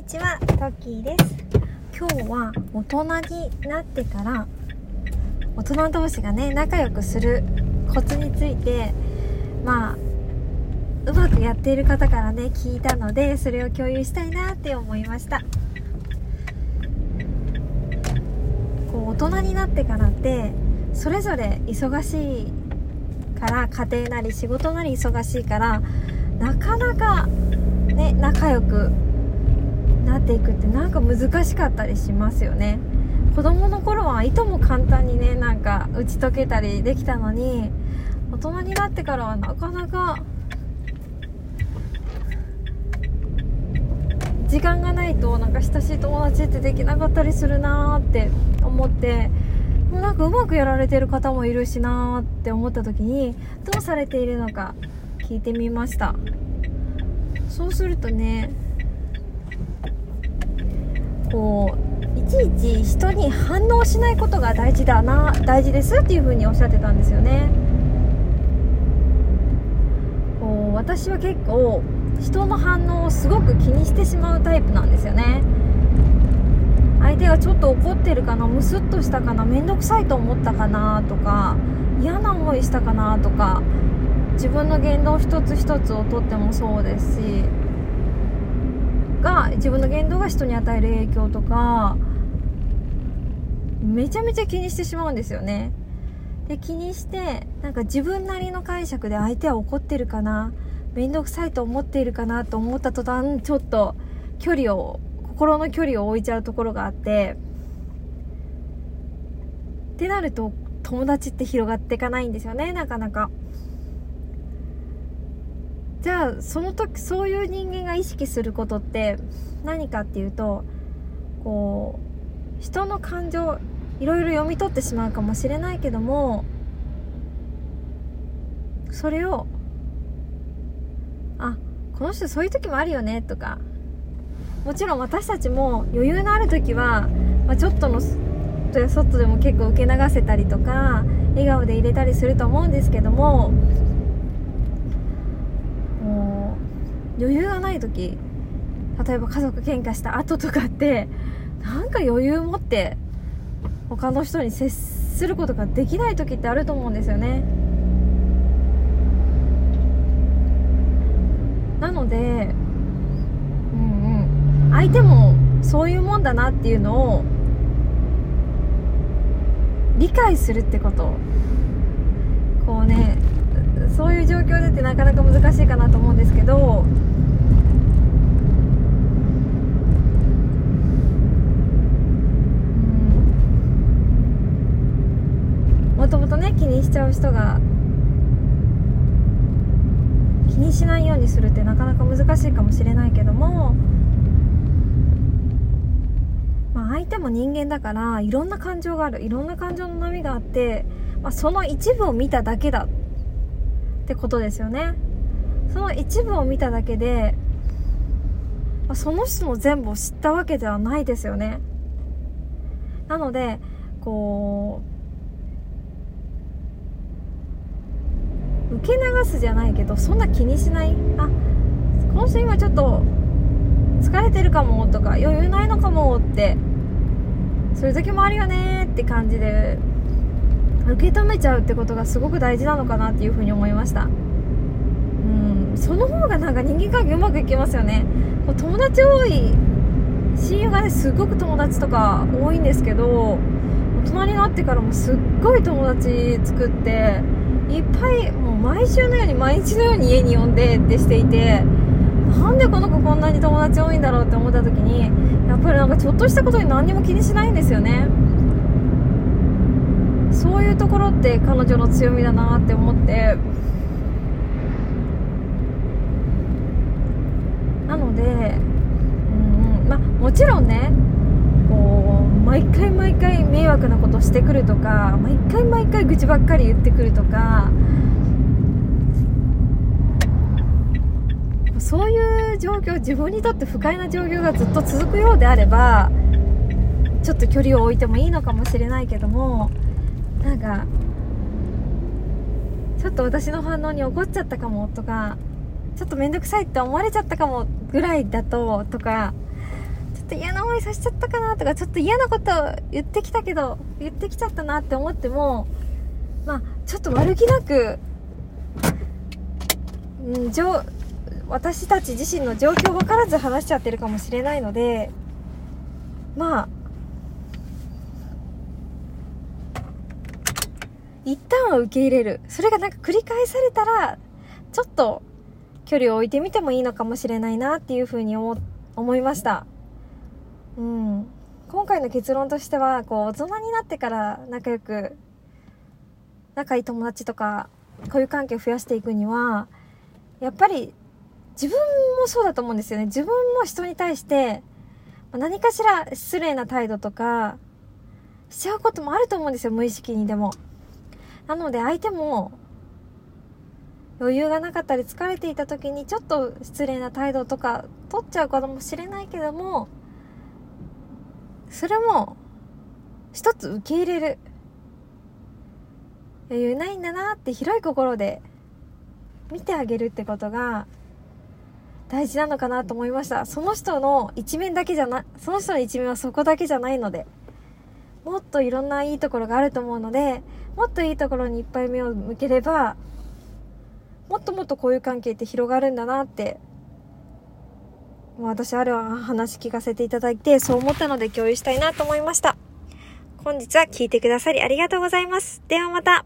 にちは、トッキーです。今日は大人になってから大人同士がね、仲良くするコツについて、まあ、うまくやっている方からね、聞いたので、それを共有したいなって思いました。こう、大人になってからって、それぞれ忙しいから、家庭なり仕事なり忙しいから、なかなかね、仲良くなっていくってなんか難しかったりしますよね。子供の頃はいとも簡単にねなんか打ち解けたりできたのに大人になってからはなかなか時間がないとなんか親しい友達ってできなかったりするなーって思ってもうなんかうまくやられてる方もいるしなーって思った時にどうされているのか聞いてみました。そうするとねこういちいち人に反応しないことが大事だな大事ですっていう風におっしゃってたんですよね。こう私は結構人の反応をすごく気にしてしまうタイプなんですよね。相手がちょっと怒ってるかなムスッとしたかな面倒くさいと思ったかなとか嫌な思いしたかなとか自分の言動一つ一つをとってもそうですしが自分の言動が人に与える影響とかめちゃめちゃ気にしてしまうんですよね。で気にしてなんか自分なりの解釈で相手は怒ってるかな面倒くさいと思っているかなと思った途端ちょっと距離を心の距離を置いちゃうところがあってってなると友達って広がっていかないんですよねなかなか。じゃあその時そういう人間が意識することって何かっていうとこう人の感情いろいろ読み取ってしまうかもしれないけどもそれをあこの人そういう時もあるよねとか。もちろん私たちも余裕のある時は、まあ、ちょっとの外でも結構受け流せたりとか笑顔で入れたりすると思うんですけどもう余裕がない時例えば家族喧嘩した後とかってなんか余裕持って他の人に接することができない時ってあると思うんですよね。なのでうんうん。相手もそういうもんだなっていうのを理解するってこと。こうねそういう状況でってなかなか難しいかなと思うんですけどもともとね気にしちゃう人が気にしないようにするってなかなか難しいかもしれないけども、まあ、相手も人間だからいろんな感情がある。いろんな感情の波があって、まあ、その一部を見ただけだってことですよね。その一部を見ただけで、まあ、その人の全部を知ったわけではないですよね。なのでこう受け流すじゃないけどそんな気にしない？あこの人今ちょっと疲れてるかもとか余裕ないのかもってそういう時もあるよねって感じで受け止めちゃうってことがすごく大事なのかなっていうふうに思いました。うんその方がなんか人間関係うまくいきますよね。もう友達多い親友がねすごく友達とか多いんですけど大人になってからもすっごい友達作っていっぱい毎週のように毎日のように家に呼んでってしていてなんでこの子こんなに友達多いんだろうって思った時にやっぱりなんかちょっとしたことに何にも気にしないんですよね。そういうところって彼女の強みだなって思って。なので、うんまあ、もちろんねこう毎回毎回迷惑なことしてくるとか毎回毎回愚痴ばっかり言ってくるとかそういう状況自分にとって不快な状況がずっと続くようであればちょっと距離を置いてもいいのかもしれないけどもなんかちょっと私の反応に怒っちゃったかもとかちょっと面倒くさいって思われちゃったかもぐらいだととかちょっと嫌な思いさせちゃったかなとか、ちょっと嫌なこと言ってきたけど、言ってきちゃったなって思っても、まあ、ちょっと悪気なく、ん私たち自身の状況分からず話しちゃってるかもしれないのでまあ一旦は受け入れる。それがなんか繰り返されたらちょっと距離を置いてみてもいいのかもしれないなっていうふうに思思いました。うん。今回の結論としてはこう大人になってから仲良く仲いい友達とか交友関係を増やしていくにはやっぱり自分もそうだと思うんですよね。自分も人に対して何かしら失礼な態度とかしちゃうこともあると思うんですよ。無意識にでも。なので相手も余裕がなかったり疲れていた時にちょっと失礼な態度とか取っちゃうかもしれないけどもそれも一つ受け入れる余裕ないんだなって広い心で見てあげるってことが大事なのかなと思いました。その人の一面だけじゃなその人の一面はそこだけじゃないのでもっといろんないいところがあると思うのでもっといいところにいっぱい目を向ければもっともっとこういう関係って広がるんだなって私ある話聞かせていただいてそう思ったので共有したいなと思いました。本日は聞いてくださりありがとうございます。ではまた。